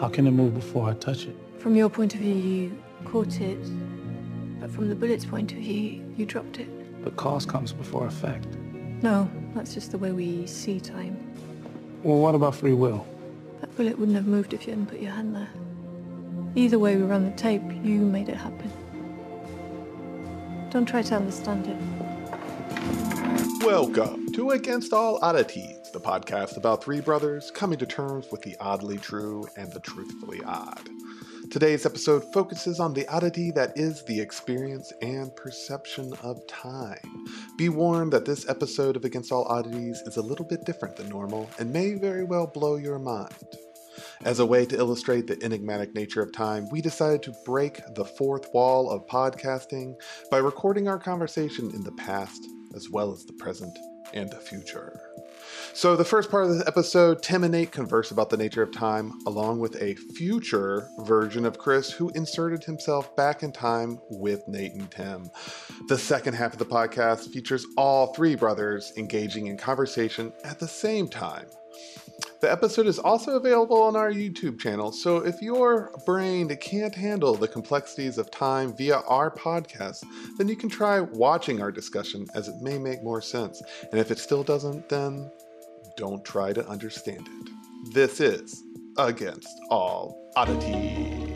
How can it move before I touch it? From your point of view, you caught it, but from the bullet's point of view, you dropped it. But cause comes before effect. No, that's just the way we see time. Well, what about free will? That bullet wouldn't have moved if you hadn't put your hand there. Either way we run the tape, you made it happen. Don't try to understand it. Welcome to Against All Oddities, the podcast about three brothers coming to terms with the oddly true and the truthfully odd. Today's episode focuses on the oddity that is the experience and perception of time. Be warned that this episode of Against All Oddities is a little bit different than normal and may very well blow your mind. As a way to illustrate the enigmatic nature of time, we decided to break the fourth wall of podcasting by recording our conversation in the past as well as the present and the future. So, the first part of this episode, Tim and Nate converse about the nature of time, along with a future version of Chris who inserted himself back in time with Nate and Tim. The second half of the podcast features all three brothers engaging in conversation at the same time. The episode is also available on our YouTube channel, so if your brain can't handle the complexities of time via our podcast, then you can try watching our discussion as it may make more sense. And if it still doesn't, then don't try to understand it. This is Against All Oddity.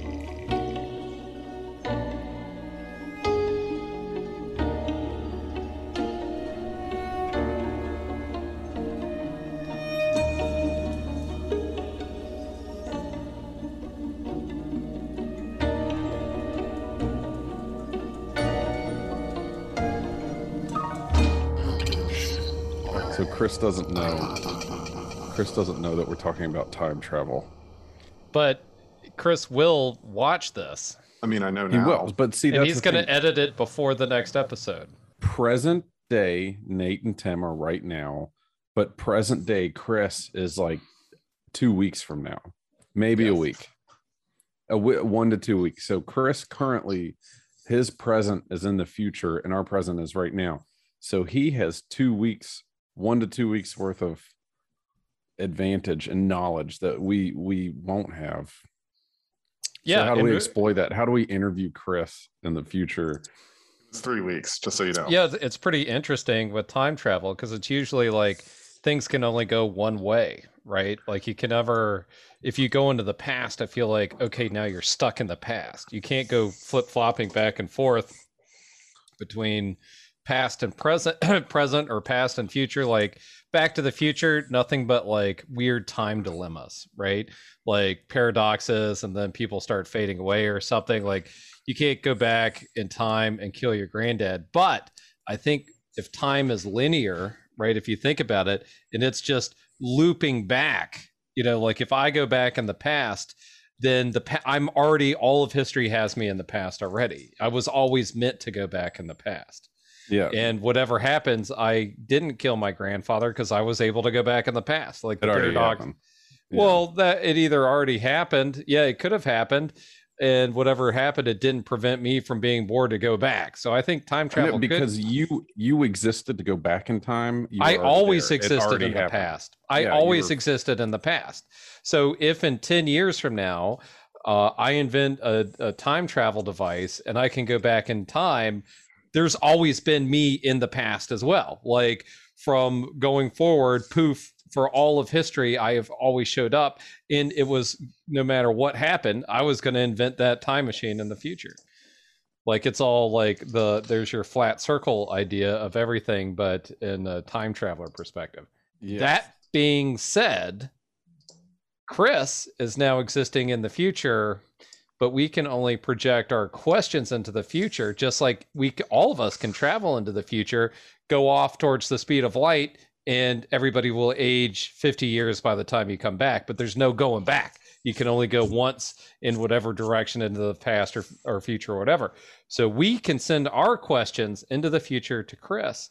Chris doesn't know. Chris doesn't know that we're talking about time travel. But Chris will watch this, I mean, I know now. He will, but see, and he's going to edit it before the next episode. present day Nate and Tim are right now, but present day Chris is like two weeks from now, maybe a week, a w- one to two weeks. So Chris currently, his present is in the future, and our present is right now. So he has two weeks, one to two weeks worth of advantage and knowledge that we we won't have. Yeah, So how do we we- exploit that? How do we interview Chris in the future? It's three weeks, just so you know. Yeah, it's- it's pretty interesting with time travel because it's usually like things can only go one way, right? Like you can never, if you go into the past, I feel like, okay, now you're stuck in the past. You can't go flip flopping back and forth between past and present, present or past and future. Like Back to the Future, nothing but like weird time dilemmas, right? Like paradoxes, and then people start fading away or something. Like you can't go back in time and kill your granddad. But I think if time is linear, right? If you think about it, and it's just looping back, you know, like if I go back in the past, then the pa- I'm already all of history has me in the past already. I was always meant to go back in the past. Yeah, And whatever happens, I didn't kill my grandfather because I was able to go back in the past. Like it the already happened. Yeah. Well, that it either already happened. Yeah, it could have happened. And whatever happened, it didn't prevent me from being bored to go back. So I think time travel could- because you you existed to go back in time. I always there. Existed in the happened. past. I Yeah, always were- existed in the past. So if in 10 years from now, uh, I invent a, a time travel device and I can go back in time, there's always been me in the past as well. Like from going forward, poof, for all of history, I have always showed up. And it was no matter what happened, I was going to invent that time machine in the future. Like it's all like the there's your flat circle idea of everything, but in a time traveler perspective. Yes. That being said, Chris is now existing in the future, but we can only project our questions into the future, just like we all of us can travel into the future, go off towards the speed of light, and everybody will age 50 years by the time you come back. But there's no going back. You can only go once in whatever direction into the past or, or future or whatever. So we can send our questions into the future to Chris,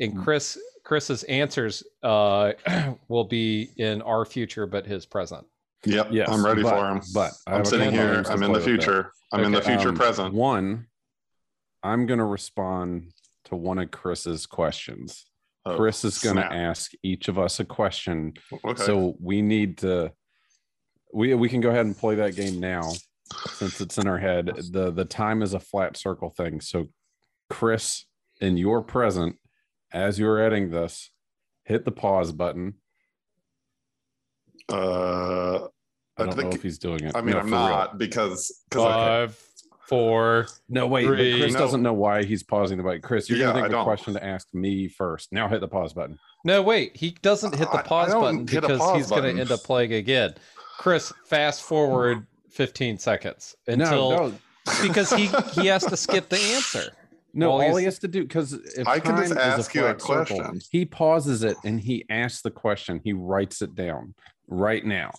and Mm. Chris Chris's answers uh, will be in our future, but his present. Yep. Yes, I'm ready but- for him. but I I'm sitting here. I'm in the play with that. future. I'm in the future Um, present. One, I'm going to respond to one of Chris's questions. Oh, Chris is going to ask each of us a question. Okay. So we need to we we can go ahead and play that game now since it's in our head. The the time is a flat circle thing. So Chris, in your present, as you're editing this, hit the pause button. Uh, I I don't know think- if he's doing it. I mean, No, I'm for real. not because because Five, four. No, wait. Three. Chris No. doesn't know why he's pausing the button. Chris, you're Yeah, gonna I think of a don't. question to ask me first. Now hit the pause button. No, wait. He doesn't hit I- I the pause don't button because pause he's gonna end up playing again. Chris, fast forward 15 seconds until no, no, because he he has to skip the answer. no. All all he has to do because if I can just time is ask you a flat circle, question. he pauses it and he asks the question. He writes it down right now.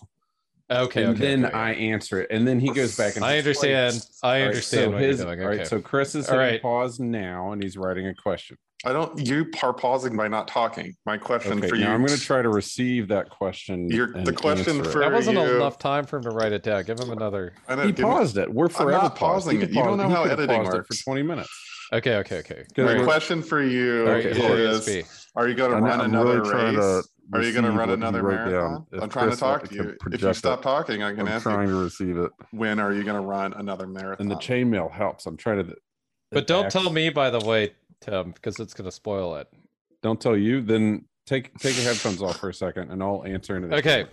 Okay, and okay. then okay. I answer it, and then he goes back and I just plays. understand. I All right, understand so his- you're doing. All right, so Chris is All hitting right. pause now, and he's writing a question. I don't. You are pausing by not talking. My question Okay, for you. now I'm going to try to receive that question. Your- the question answer it. for- that wasn't you- enough time for him to write it down. Give him another. I know, He give me- paused it. We're forever not pausing it. You don't know how editing paused it works. for 20 minutes. Okay, okay, okay. Good. My question for you All right, is: curious Are you going to run another really trying race? To Are you going to run another wrote down. marathon? I'm trying to uh, talk to you. If you stop it, talking, I can I'm ask you. trying to receive it. When are you going to run another marathon? And the chainmail helps. I'm trying to. But don't it tell me, by the way, Tim, because it's going to spoil it. Don't tell you. Then take take your headphones off for a second, and I'll answer into the Okay.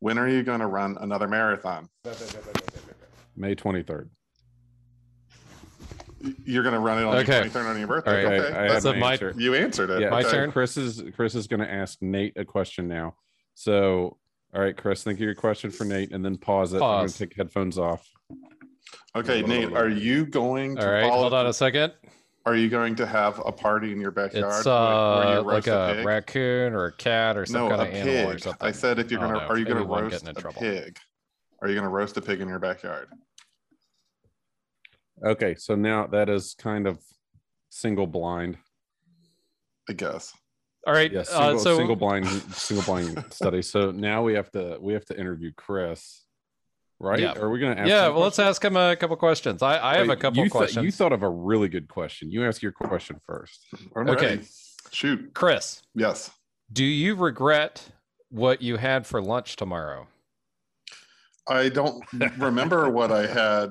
When are you going to run another marathon? May 23rd. You're going to run it on Okay. your 23rd on your birthday. All right. Okay, I that's- So have an my- answer. you answered it. Yeah, My okay. turn? Chris is Chris is going to ask Nate a question now. So, all right, Chris, think of your question for Nate, and then pause it. I'm going to take headphones off. Okay, Nate, are you going to All right. follow- Hold on a second. Are you going to have a party in your backyard? It's where- where uh you like roast a pig? raccoon or a cat or some no, kind a of animal or pig. something. I said if you're I don't gonna, know. are you gonna Maybe roast getting a pig? Are you gonna roast a pig in your backyard? Okay, so now that is kind of single blind. I guess. All right. Yes, single, uh, so single blind single blind study. So now we have to we have to interview Chris, right? Yeah. Are we going to? Ask? Yeah, well, let's ask him a couple questions. I, I have a couple you thought- questions. you thought of a really good question. You ask your question first. I'm Okay. ready. Shoot. Chris, Yes. do you regret what you had for lunch tomorrow? I don't remember what I had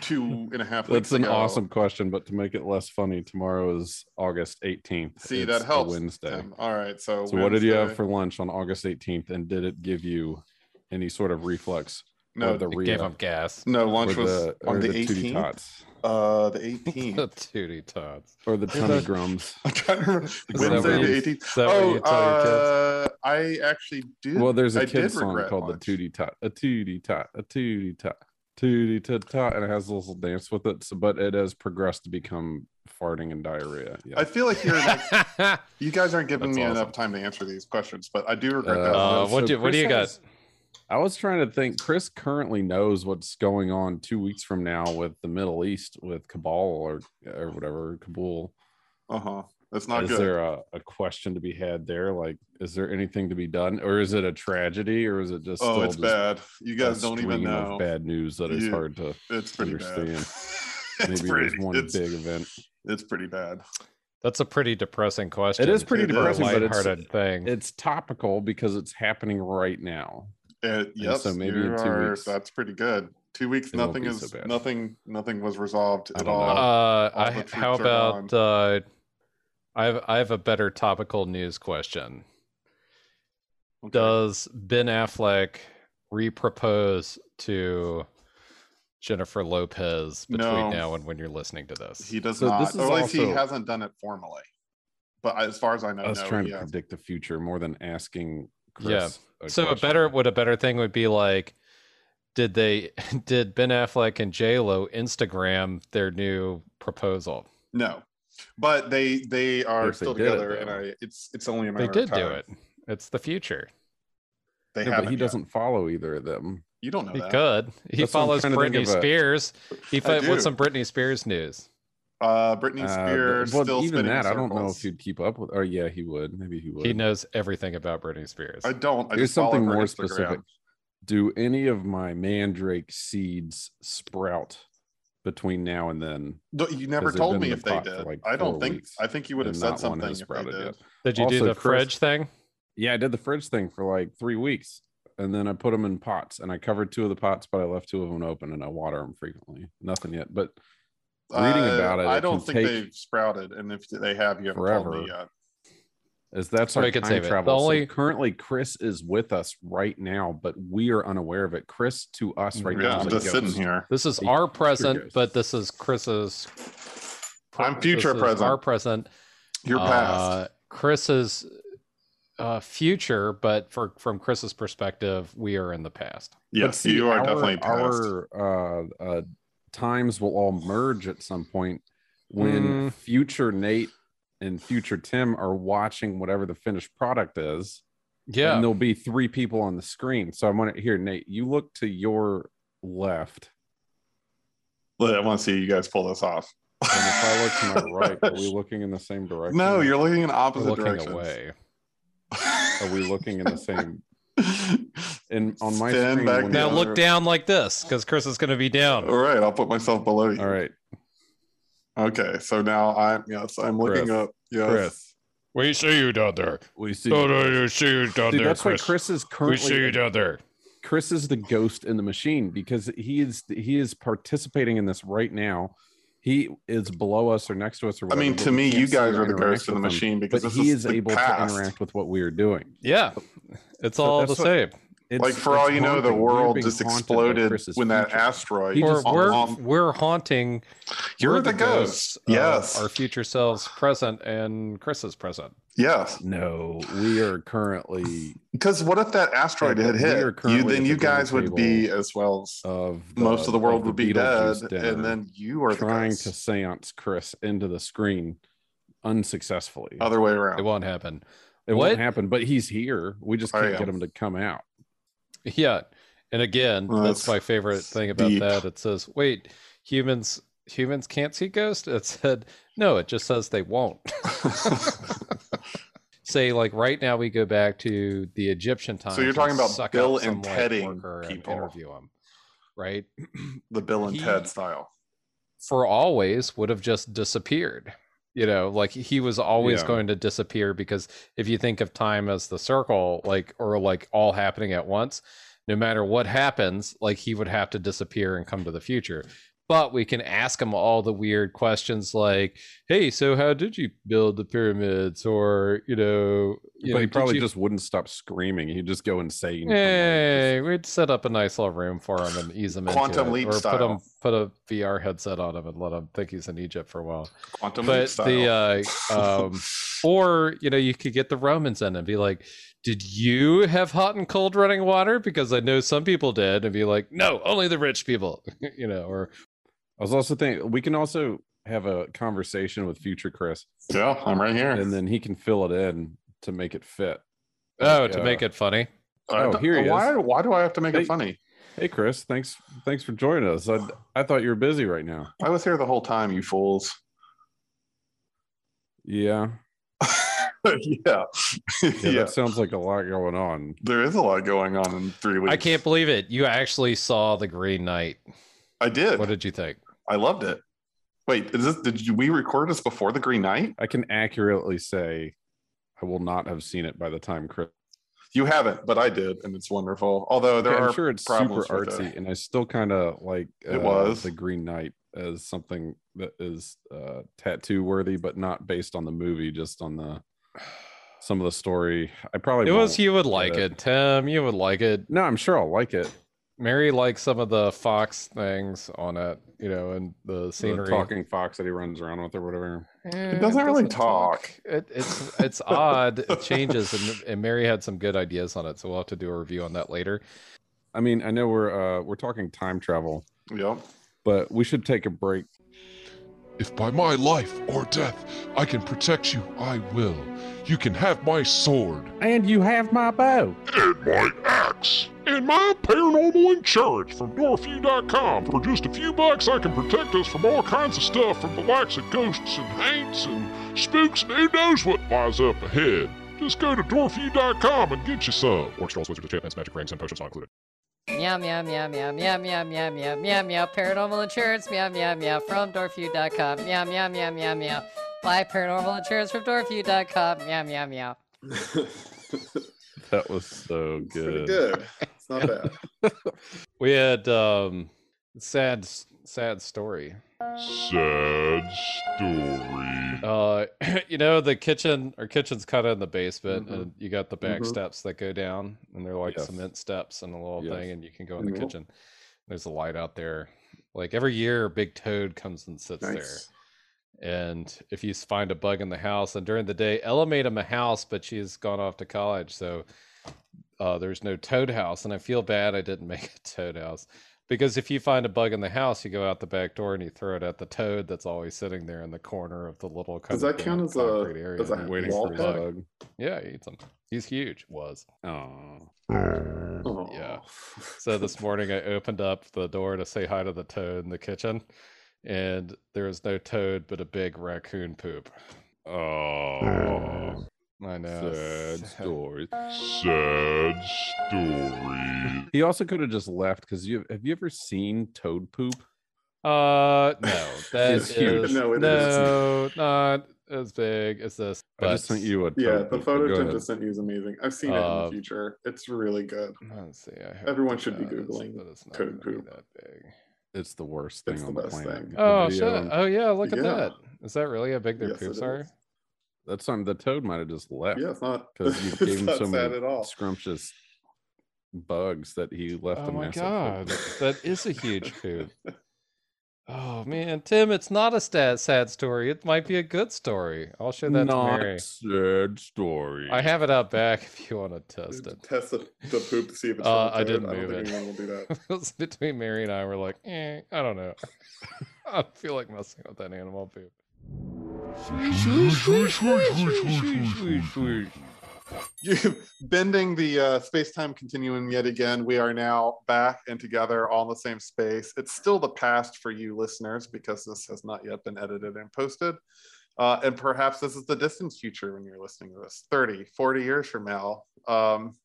two and a half That's an ago. awesome question, but to make it less funny, tomorrow is August 18th. See, It's that helps. Wednesday. Tim. All right. So, So, what did you have for lunch on August 18th, and did it give you any sort of reflex? No? the It gave Rhea, him gas. no, lunch or was the, on the, the 18th. Tots, Uh, the 18th. The 18th. tootie tots. or the tummy grums? I'm trying to remember. Wednesday the 18th. is that Oh, you tell your kids? uh, I actually did. Well, there's a I kid song called lunch. the Tootie Tot, a Tootie Tot, a Tootie Tot, Tootie Tot Tot, and it has a little dance with it. So, but it has progressed to become farting and diarrhea. Yeah. I feel like you're like, you guys aren't giving That's me awesome. enough time to answer these questions, but I do regret that. Uh, lunch. what do- what do you got? Has- I was trying to think. Chris currently knows what's going on two weeks from now with the Middle East, with Cabal or or whatever Kabul. Uh huh. That's not is good. there a, a question to be had there? Like, is there anything to be done, or is it a tragedy, or is it just oh, still it's just bad. You guys don't even stream know. bad news that is You- hard to It's pretty understand. bad. it's maybe pretty. there's one it's, big event. it's pretty bad. That's a pretty depressing question. It is pretty It is. for a depressing, but it's lighthearted thing. it's topical because it's happening right now. Uh, yes, so maybe in two are- weeks, That's pretty good. Two weeks, nothing is so nothing. Nothing was resolved at all. Uh, all I, how about uh, I have I have a better topical news question. Okay. Does Ben Affleck repropose to Jennifer Lopez between No. now and when you're listening to this? he does So not, this is or at least he hasn't done it formally. But as far as I know, I was no, trying to hasn't. predict the future more than asking. Chris Yeah. a so a better what a better thing would be like did they did Ben Affleck and J Lo Instagram their new proposal? No, but they they are If they still did it, together, and. I it's it's only a matter. They did of do it. It's the future. They No, haven't. but he yet. doesn't follow either of them. You don't know He that. could. He That's follows trying Britney of a- Spears. He I fo- do. what's some Britney Spears news? Uh, Britney Uh, Spears well, still even that, in I don't know if he'd keep up with. Or yeah, he would. Maybe he would. He knows everything about Britney Spears. I don't. I Here's something more Instagram. specific. Do any of my mandrake seeds sprout between now and then? No, you never told me if the they did. like I don't think. I think you would have said something if they did. yet. Did you do the Chris- fridge thing? Yeah, I did the fridge thing for like three weeks. and then I put them in pots, and I covered two of the pots, but I left two of them open, and I water them frequently. Nothing yet, but reading Uh, about it, I don't can think take they've sprouted, and if they have, you haven't forever. told me yet. as that's So our we could time save it. Travel. So only- currently, Chris is with us right now, but we are unaware of it. Chris to us right Yeah, now. I'm is just sitting here. This is our present, but this is Chris's. I'm future this is present. Our present. You're Uh, past. Chris's uh, future, but for from Chris's perspective, we are in the past. Yes, see, you are our- definitely past. Our uh, uh, times will all merge at some point when Hmm. future Nate and future Tim are watching whatever the finished product is. Yeah. And there'll be three people on the screen. So I want to here, Nate, you look to your left. Look, I want to see you guys pull this off. And if I look to my right, are we looking in the same direction? No, you're looking in We're opposite looking directions. away. Are we looking in the same? And on my Stand screen, back Now Yeah, look down like this, because Chris is going to be down. All right, I'll put myself below you. All right, Okay, so now I'm yes, I'm looking Chris. up. Yes. Chris, We see you down there. we see. Oh no, you see you down See, there, that's why Chris. Chris is we see you down there. Chris is the ghost in the machine because he is he is participating in this right now. He is below us or next to us or I mean, to me, you guys are the interact ghost in the machine because But this he is is the able past. to interact with what we are doing. Yeah, it's So all the what- same. It's, like for it's all you know, the haunting. We are world just exploded when that future. asteroid. He We're, just- we're, off- we're haunting. You're we're the ghost. of Yes. our future selves present and Chris's present. Yes, No, we are currently because what if that asteroid Yeah, had but hit? You, then you the guys would be as well as of the, most of the world would be dead, Beetlejuice dinner, and then you are the trying ghost. to seance Chris into the screen unsuccessfully. other way around. It won't happen. it what? won't happen, but he's here. We just can't am. get him to come out. Yeah, and again, Well, that's that's my favorite thing about deep. that. It says, "Wait, humans humans can't see ghosts." It said, "No, it just says they won't." Say like right now, we go back to the Egyptian times. So you're talking about Bill and Tedding and people. interview him, right? the Bill and He- Ted style. for always would have just disappeared. You know, like he was always Yeah. going to disappear because if you think of time as the circle, like, or like all happening at once, no matter what happens, like he would have to disappear and come to the future. But we can ask him all the weird questions like, hey, so how did you build the pyramids? Or, you know, you but know, he probably you- just wouldn't stop screaming. He'd just go insane. from, like, Hey, we'd set up a nice little room for him and ease him Quantum into it, leap or style. put him put a VR headset on him and let him think he's in Egypt for a while. Quantum leap But style. the uh, um, or you know, you could get the Romans in and be like, "Did you have hot and cold running water?" Because I know some people did, and be like, "No, only the rich people." you know, or I was also thinking we can also have a conversation with future Chris, yeah, I'm right here. and then he can fill it in to make it fit. oh, Like, to uh, make it funny. Oh, here he why, is. Why do I have to make Hey. it funny? Hey, Chris, thanks thanks for joining us. I I thought you were busy right now. I was here the whole time, you fools. Yeah, yeah. yeah, yeah. that sounds like a lot going on. There is a lot going on in three weeks. I can't believe it. You actually saw the Green Knight. I did. What did you think? I loved it. Wait, is this did you, we record this before the Green Knight? I can accurately say I will not have seen it by the time Chris. You haven't, but I did, and it's wonderful. Although there Okay, are I'm sure it's super problems with artsy, it. and I still kind of like It uh, was. the Green Knight as something that is uh, tattoo worthy, but not based on the movie, just on the some of the story. I probably It was won't you would get like it, Tim. You would like it. No, I'm sure I'll like it. Mary likes some of the Fox things on it, you know, and the scenery. The talking fox that he runs around with or whatever. Eh, doesn't really talk. It, it's it's odd. It changes, and, and Mary had some good ideas on it, so we'll have to do a review on that later. I mean, I know we're uh, we're talking time travel, Yep. but we should take a break. If by my life or death I can protect you, I will. You can have my sword And you have my bow. and my axe and my paranormal insurance from Dorfu.com. For just a few bucks, I can protect us from all kinds of stuff from the likes of ghosts and haints and spooks and who knows what lies up ahead. Just go to Dorfu.com and get you some. Orcs, trolls, wizards, enchantments, magic rings, and potions not included. Meow meow meow meow meow meow meow meow meow meow paranormal insurance meow meow meow from Dorfu.com meow meow meow meow meow buy paranormal insurance from Dorfu.com meow meow meow That was so It's pretty good. good. It's not bad. We had um sad sad story. Sad story. Uh you know the kitchen our kitchen's kind of in the basement Mhm. and you got the back Mhm. steps that go down and they're like Yes. cement steps and a little Yes. thing and you can go in the Mhm. kitchen. There's a light out there. Like every year a big toad comes and sits there. And if you find a bug in the house, and during the day, Ella made him a house, but she's gone off to college, so uh, there's no toad house. And I feel bad I didn't make a toad house because if you find a bug in the house, you go out the back door and you throw it at the toad that's always sitting there in the corner of the little. Kind Does of that count damp as a- concrete area. as a Waiting wall for his pet? bug. Yeah, he eats them. He's huge. Was Oh, Oh. Yeah. so this morning I opened up the door to say hi to the toad in the kitchen, and there was no toad but a big raccoon poop. oh, I know. sad story. Sad story. He also could have just left because you have you ever seen toad poop? Uh, no, that It's is huge. No, it no, not as big as this. I just but- sent you a toad Yeah, the photo go Tim just sent you is amazing. I've seen it in Uh, the future. It's really good. Let's see. I Everyone should be Googling but it's not toad poop. That big. It's the worst thing It's the on the, best planet. thing. Oh video- shit! Oh yeah, look at Yeah. that. Is that really how big their Yes, it poops is. Are? That's something the toad might have just left Yeah, it's not because you gave him so many at all. scrumptious bugs that he left Oh a my mess god, poop. that is a huge poop. Oh man, Tim, it's not a sad sad story. It might be a good story. I'll show that to Not Mary. sad story. I have it out back if you want to test it. Test the, the poop to see if it's Uh, from a I didn't I don't move think it. will do that. Between Mary and I. We're like, eh, I don't know. I feel like messing with that animal poop. You bending the uh, space-time continuum yet again. We are now back and together all in the same space. It's still the past for you listeners because this has not yet been edited and posted. Uh, and perhaps this is the distant future when you're listening to this 30, 40 years from now. Um,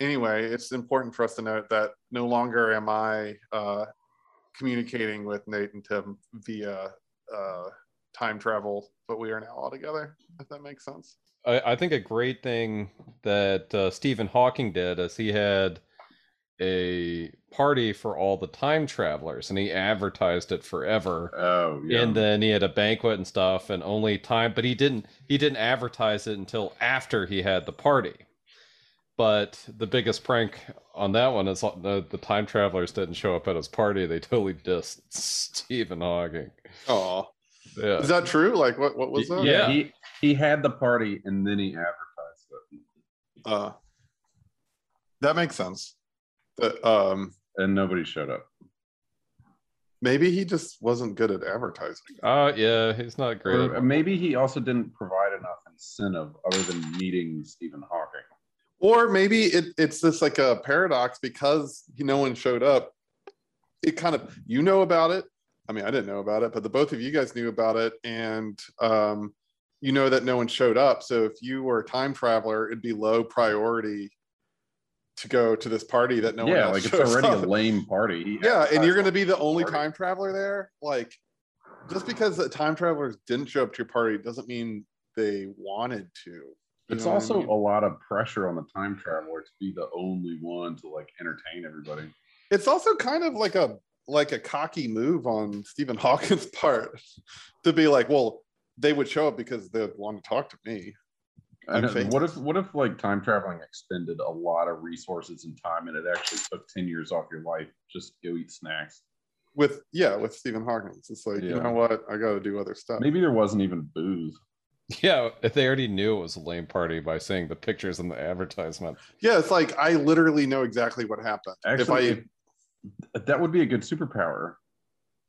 anyway, it's important for us to note that no longer am I uh, communicating with Nate and Tim via uh, time travel, but we are now all together, if that makes sense. I, I think a great thing that uh, Stephen Hawking did is he had a party for all the time travelers and he advertised it forever. Oh yeah. And then he had a banquet and stuff and only time but he didn't he didn't advertise it until after he had the party. But the biggest prank on that one is the, the time travelers didn't show up at his party. They totally dissed Stephen Hawking. Oh, Yeah. is that true? Like, what what was that? Yeah. He he had the party and then he advertised it, Uh, that makes sense. That um, and nobody showed up. maybe he just wasn't good at advertising. Oh yeah, he's not great. Or maybe he also didn't provide enough incentive other than meeting Stephen Hawking. Or maybe it, it's just like a paradox because no one showed up. It kind of you know about it. I mean, I didn't know about it, but the both of you guys knew about it, and um, you know that no one showed up. So if you were a time traveler, it'd be low priority to go to this party that no one yeah, like it's already up. a lame party. Yeah and you're going to be the only party. time traveler there like just because the time travelers didn't show up to your party doesn't mean they wanted to It's what I also mean? a lot of pressure on the time traveler to be the only one to like entertain everybody. it's also kind of like a like a cocky move on stephen hawking's part to be like well they would show up because they would want to talk to me. I'm And what if what if like time traveling expended a lot of resources and time and it actually took 10 years off your life just to go eat snacks? with yeah with stephen hawking. It's like you know what? I gotta do other stuff. Maybe there wasn't even booze. Yeah, if they already knew it was a lame party by seeing the pictures in the advertisement. yeah it's like i literally know exactly what happened. Actually, if i if- that would be a good superpower,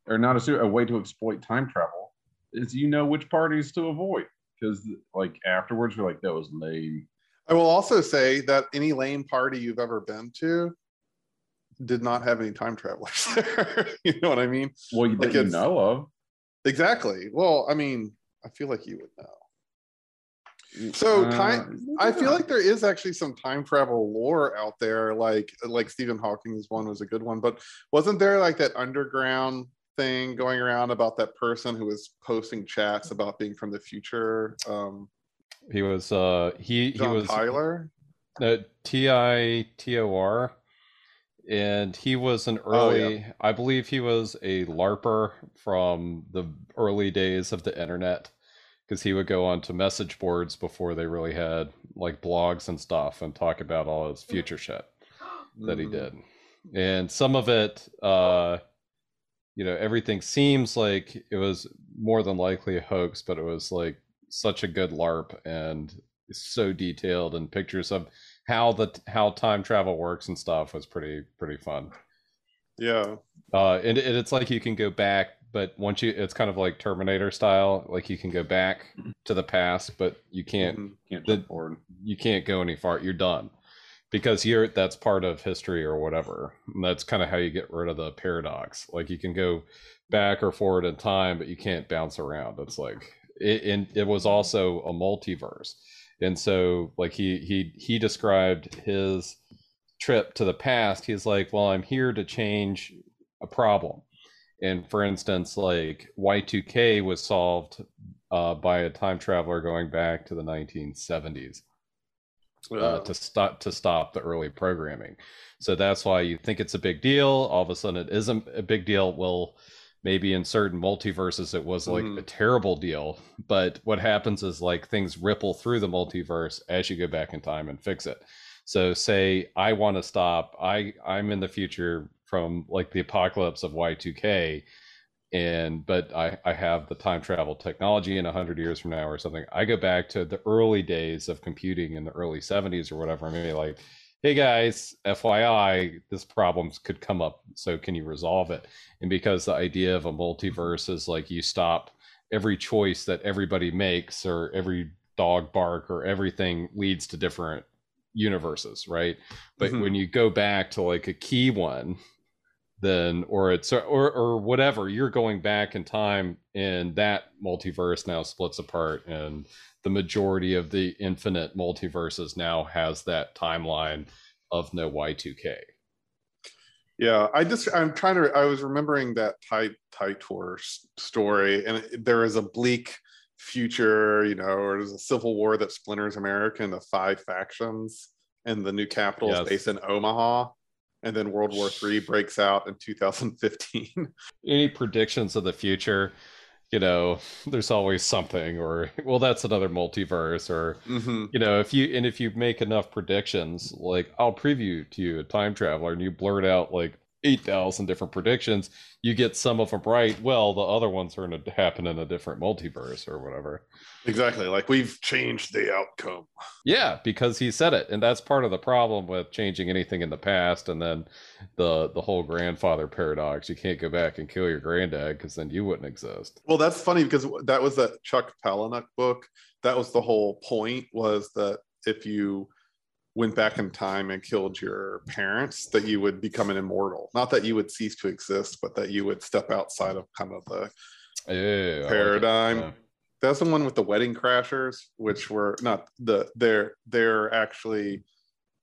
or not a, su- a way to exploit time travel. Is you know which parties to avoid because like afterwards you're like that was lame. I will also say that any lame party you've ever been to did not have any time travelers there. you know what I mean? Well, you, Like you know of. Exactly. Well, I mean, I feel like you would know. So time I feel like there is actually some time travel lore out there, like like Stephen Hawking's one was a good one, but wasn't there like that underground thing going around about that person who was posting chats about being from the future? Um He was uh he John he was Tyler. uh, T I T O R, and he was an Oh, yeah. early. I believe he was a LARPer from the early days of the internet, because he would go onto message boards before they really had like blogs and stuff, and talk about all his future shit that he Mhm. did, and some of it, uh, you know, everything seems like it was more than likely a hoax, but it was like such a good LARP and so detailed and pictures of how the how time travel works and stuff was pretty pretty fun. Yeah. Uh, and, and it's like you can go back, but once you, it's kind of like Terminator style. Like you can go back to the past, but you can't Mhm. Can't The- forward. you can't go any far. You're done because you're that's part of history or whatever. And that's kind of how you get rid of the paradox. Like you can go back or forward in time, but you can't bounce around. It's like it, and it was also a multiverse, and so like he he he described his trip to the past. He's like, well, I'm here to change a problem. And for instance, like Y2K was solved uh, by a time traveler going back to the 1970s uh, Uh, to stop to stop the early programming. So that's why you think it's a big deal. All of a sudden, it isn't a big deal. Well, maybe in certain multiverses, it was like Mhm. a terrible deal. But what happens is like things ripple through the multiverse as you go back in time and fix it. So say I want to stop. I I'm in the future from like the apocalypse of Y2K and but I, I have the time travel technology in 100 years from now or something. I go back to the early days of computing in the early 70s or whatever and maybe like hey guys fyi this problem could come up so can you resolve it? And because the idea of a multiverse is like you stop every choice that everybody makes or every dog bark or everything leads to different universes right? But Mhm. when you go back to like a key one then or it's or or whatever you're going back in time and that multiverse now splits apart and the majority of the infinite multiverses now has that timeline of no y2k Yeah, I just I'm trying to I was remembering that Ty Titor s- story, and there is a bleak future, you know, or there's a civil war that splinters America into five factions, and the new capital Yes. is based in Omaha, and then World War Three breaks out in 2015. any predictions of the future you know there's always something or well that's another multiverse or Mhm. you know if you and if you make enough predictions like i'll preview to you a time traveler and you blurt out like 8000 different predictions you get some of them right. Well the other ones are going to happen in a different multiverse or whatever. Exactly, like we've changed the outcome. yeah because he said it and that's part of the problem with changing anything in the past and then the the whole grandfather paradox. You can't go back and kill your granddad because then you wouldn't exist. Well, that's funny because that was a Chuck Palahniuk book. That was the whole point was that if you went back in time and killed your parents, that you would become an immortal. Not that you would cease to exist, but that you would step outside of kind of the Ew, I like paradigm. Yeah. That's the one with the wedding crashers, which were not the they're they're actually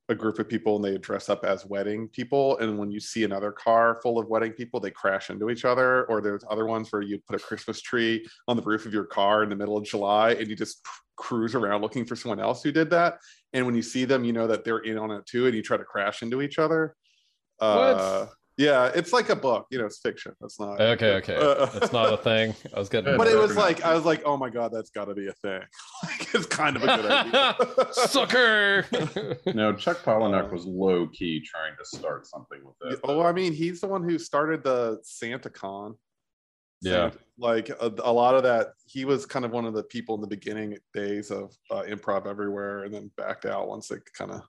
a group of people and they dress up as wedding people. And when you see another car full of wedding people, they crash into each other. Or there's other ones where you put a Christmas tree on the roof of your car in the middle of July and you just cruise around looking for someone else who did that. And when you see them, you know that they're in on it too, and you try to crash into each other. Uh, yeah, it's like a book, you know, it's fiction. It's not Okay, okay. Uh, That's not a thing. I was getting. but it was like I was like, oh my god, that's got to be a thing. like it's kind of a good idea. Sucker. No, Chuck Palahniuk Uh, was low key trying to start something with it. oh, I mean, he's the one who started the SantaCon. Yeah. Santa- like a, a lot of that, he was kind of one of the people in the beginning days of uh, improv everywhere, and then backed out once it kind of.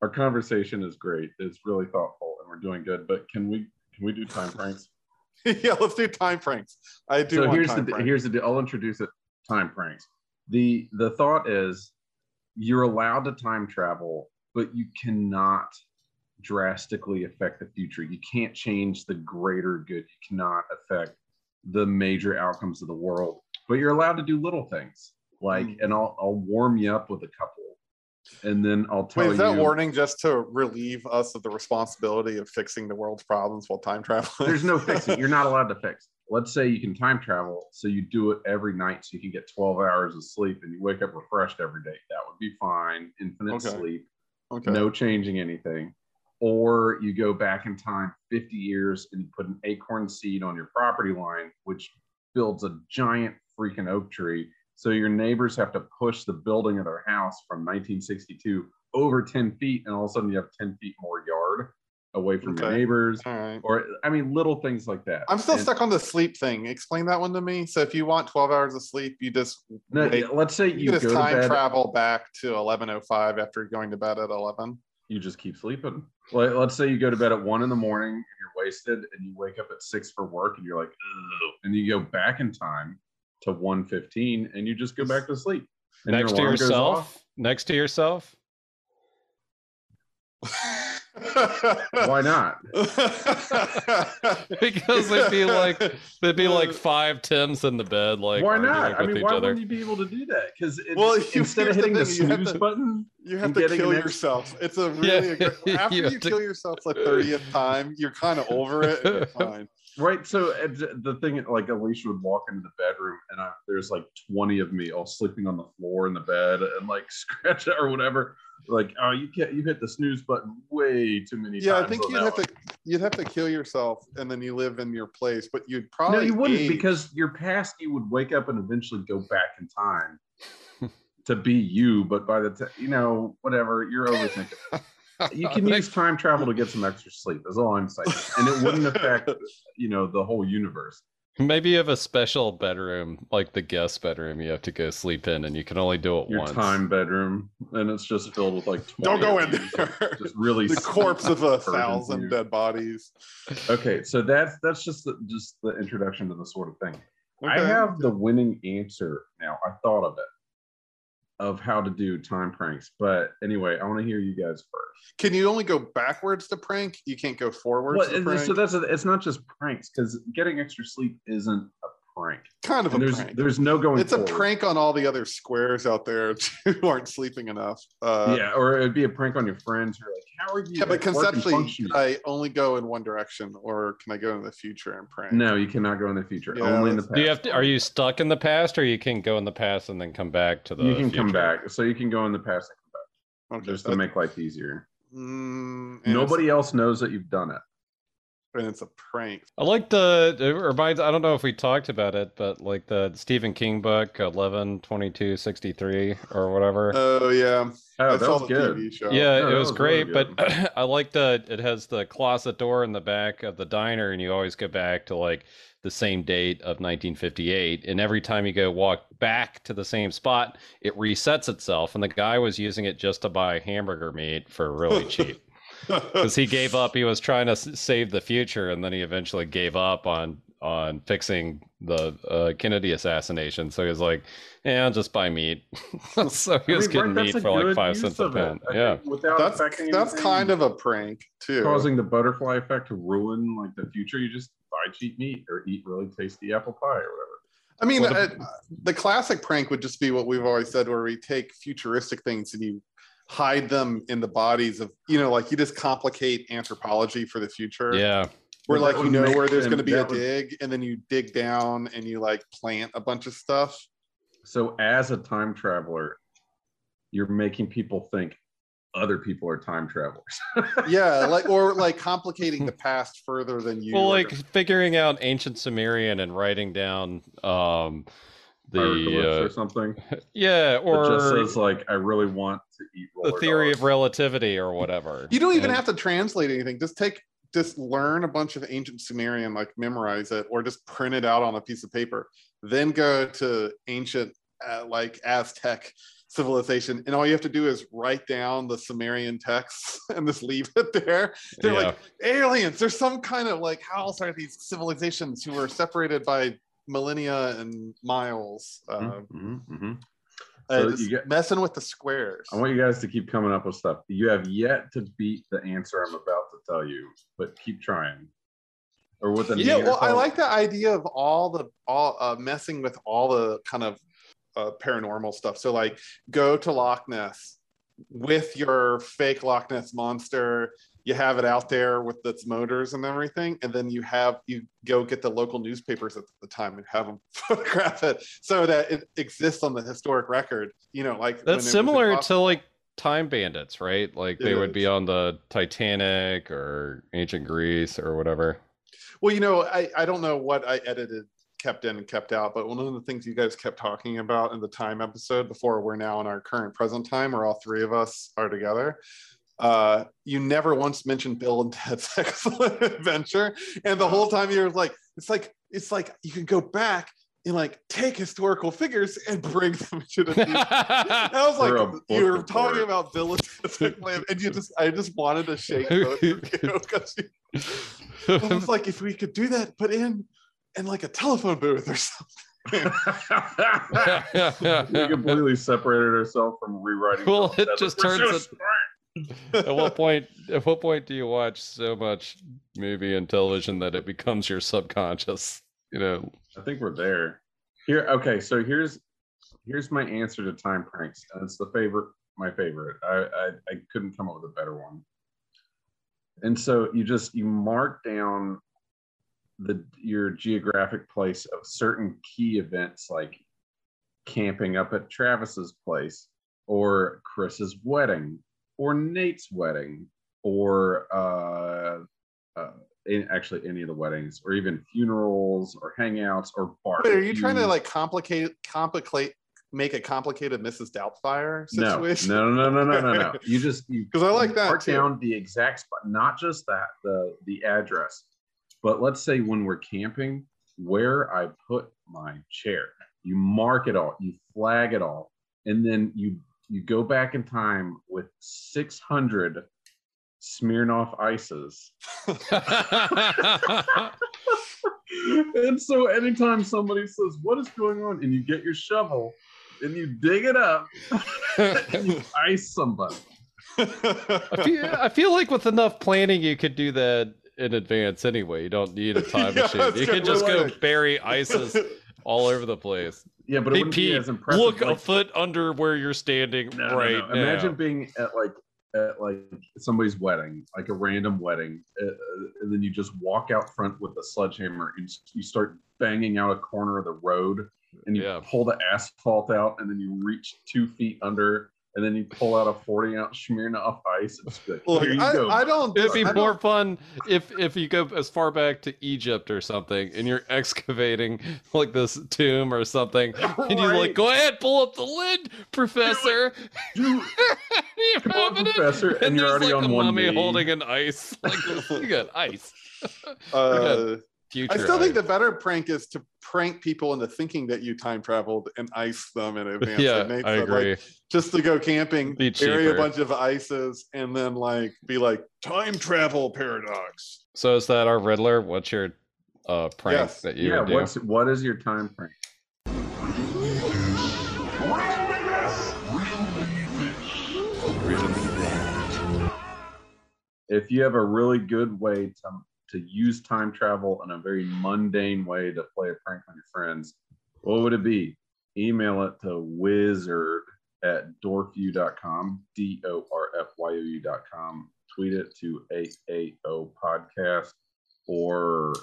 Our conversation is great. It's really thoughtful, and we're doing good. But can we can we do time pranks? yeah, let's do time pranks. I do. so want here's time the pranks. here's the deal. I'll introduce it. Time pranks. The the thought is you're allowed to time travel, but you cannot drastically affect the future. You can't change the greater good. You cannot affect the major outcomes of the world, but you're allowed to do little things like, Mm. and I'll I'll warm you up with a couple, and then I'll tell Wait, is that you. warning just to relieve us of the responsibility of fixing the world's problems while time traveling? There's no fixing. You're not allowed to fix. let's say you can time travel, so you do it every night, so you can get 12 hours of sleep, and you wake up refreshed every day. That would be fine. Infinite Okay. sleep, Okay. no changing anything. Or you go back in time 50 years and you put an acorn seed on your property line, which builds a giant freaking oak tree. So your neighbors have to push the building of their house from 1962 over 10 feet, and all of a sudden you have 10 feet more yard away from your neighbors. Right. Or I mean, little things like that. I'm still And- stuck on the sleep thing. Explain that one to me. So if you want 12 hours of sleep, you just No, wait- let's say you, you, just time travel back to 11:05 after going to bed at 11. You just keep sleeping. Like, let's say you go to bed at one in the morning and you're wasted, and you wake up at six for work, and you're like, Ugh. and you go back in time to 1:15, and you just go back to sleep. And your next to yourself. Next to yourself. Why not? because they'd be like they'd be like five Tims in the bed, like why not? I mean, why other. wouldn't you be able to do that? Because Well, you- instead of here's the hitting the, thing, you have snooze to- button, You have to kill an yourself. It's a Yeah, really aggra- after you you, have to- kill yourself the 30th time, you're kind of over it. And you're fine. Right. So uh, the thing, like Alicia would walk into the bedroom, and I, there's like 20 of me all sleeping on the floor in the bed and like scratch it or whatever. Like, oh, you can't, you hit the snooze button way too many Yeah, times. Yeah, I think you'd have one. to you'd have to kill yourself and then you live in your place, but you'd probably No, you wouldn't age. because your past you would wake up and eventually go back in time to be you. But by the time, you know, whatever, you're overthinking. You can use time travel to get some extra sleep. Is all I'm saying, and it wouldn't affect, you know, the whole universe. Maybe you have a special bedroom, like the guest bedroom, you have to go sleep in, and you can only do it Your once. time bedroom, and it's just filled with like. Don't go in there. Just really the corpse of a thousand you. dead bodies. Okay, so that's that's just the, just the introduction to the sort of thing. I have the winning answer now. I thought of it of how to do time pranks, but anyway, I want to hear you guys first. Can you only go backwards to prank? You can't go forwards Well, to prank. so that's a, it's not just pranks because getting extra sleep isn't a prank. kind of a there's prank. there's no going. It's a prank on all the other squares out there who aren't sleeping enough. Uh, yeah, or it'd be a prank on your friends who are like, "How are you?" yeah, but at work and conceptually, can I only go in one direction, or can I go in the future and prank? no, you cannot go in the future. Yeah, Only in the past. Do you have to? Are you stuck in the past, or you can go in the past and then come back to the? You can come back, so you can go in the past and come Okay, just that- to make life easier. Mm, Nobody else knows that you've done it. And it's a prank. I like the it reminds. I don't know if we talked about it, but like the Stephen King book, eleven twenty two sixty three or whatever. Oh yeah, Oh, I that was good. TV show. yeah, no, it that was was really great, but I like the it has the closet door in the back of the diner, and you always go back to like the same date of 1958, and every time you go walk back to the same spot, it resets itself, and the guy was using it just to buy hamburger meat for really cheap. because he gave up. He was trying to save the future, and then he eventually gave up on on fixing the uh, Kennedy assassination. So he was like, "Yeah, I'll just buy meat." so he I was mean, getting right, meat for like five cents a pound. Yeah, without that's that's anything, kind of a prank too. causing the butterfly effect to ruin like the future. You just buy cheap meat or eat really tasty apple pie or whatever. I mean, Well, uh, the- the classic prank would just be what we've always said, where we take futuristic things and you hide them in the bodies of, you know, like you just complicate anthropology for the future. yeah. Where But like you know where there's going to be a would- dig, and then you dig down and you like plant a bunch of stuff. So as a time traveler, you're making people think other people are time travelers. Yeah, like or like complicating the past further than you. Well, like figuring out ancient Sumerian and writing down um Hieroglyphs the or uh, something. yeah, It just or says like, I really want to eat. the theory dogs. of relativity or whatever. you don't even And- have to translate anything. Just take just learn a bunch of ancient Sumerian, like memorize it, or just print it out on a piece of paper. Then go to ancient, uh, like Aztec civilization, and all you have to do is write down the Sumerian texts and just leave it there. They're Yeah. like aliens. There's some kind of like how else are these civilizations who were separated by millennia and miles? Uh, Mhm, mhm. Uh, So you get- messing with the squares. I want you guys to keep coming up with stuff. You have yet to beat the answer I'm about to tell you, but keep trying. Or with the yeah well i like the idea of all the all uh, messing with all the kind of uh, paranormal stuff so like go to loch ness with your fake Loch Ness monster. You have it out there with its motors and everything, and then you have you go get the local newspapers at the time and have them photograph it so that it exists on the historic record. You know, like That's similar to like time bandits, right? Like they It would be on the Titanic or ancient Greece or whatever. Well, you know, I, I don't know what I edited, kept in, and kept out, but one of the things you guys kept talking about in the time episode before we're now in our current present time where all three of us are together. Uh, you never once mentioned Bill and Ted's Excellent Adventure, and the whole time you're like, it's like it's like you can go back and like take historical figures and bring them to the. I was like, you were talking about Bill and Ted's Excellent, and you just, I just wanted to shake both of you because you I was like, if we could do that, put in in like a telephone booth or something. we completely separated ourselves from rewriting. Well, it just turns so it- smart. At what point at what point do you watch so much movie and television that it becomes your subconscious? You know, I think we're there. Here, okay. So here's here's my answer to time pranks, and it's the favorite, my favorite. I I, I couldn't come up with a better one. And so you just you mark down the your geographic place of certain key events like camping up at Travis's place or Chris's wedding or Nate's wedding or uh, uh in, actually any of the weddings or even funerals or hangouts or Wait, are you trying to like complicate, complicate, make a complicated Mrs. Doubtfire situation? no, no, no, no, no, no. You just you 'Cause I like that mark too. down the exact spot, not just that the the address, but let's say when we're camping, where I put my chair. You mark it all, you flag it all, and then you you go back in time with 600 Smirnoff ices. and so anytime somebody says, What is going on? and you get your shovel and you dig it up and you ice somebody. I feel I feel like with enough planning you could do that in advance anyway. You don't need a time Yeah, machine. You can just go bury ices all over the place. Yeah, but it wouldn't be as impressive. look a foot under where you're standing No, no, right no. now. Imagine being at like at like somebody's wedding, like a random wedding, uh, uh, and then you just walk out front with a sledgehammer and you start banging out a corner of the road, and you Yeah. pull the asphalt out, and then you reach two feet under, and then you pull out a forty ounce Smirnoff ice. It's good. Look, I. I don't. It'd be I don't- more fun if if you go as far back to Egypt or something, and you're excavating like this tomb or something, and you're like go ahead, pull up the lid, Professor. Dude, You Come on, open it, Professor, and you're there's already like on a one mummy knee. holding an ice. Like you got ice. Uh, Future. I still think ice. the better prank is to prank people into thinking that you time traveled and ice them in advance. Yeah, like I said, like, agree. just to go camping, Be bury a bunch of ices, and then like be like time travel paradox. So is that our Riddler? What's your uh prank Yes. that you yeah. would do? What's what is your time frame? if you have a really good way to, to use time travel in a very mundane way to play a prank on your friends, what would it be? Email it to wizard at dorfyou.com, D O R F Y O U.com. Tweet it to AAO podcast or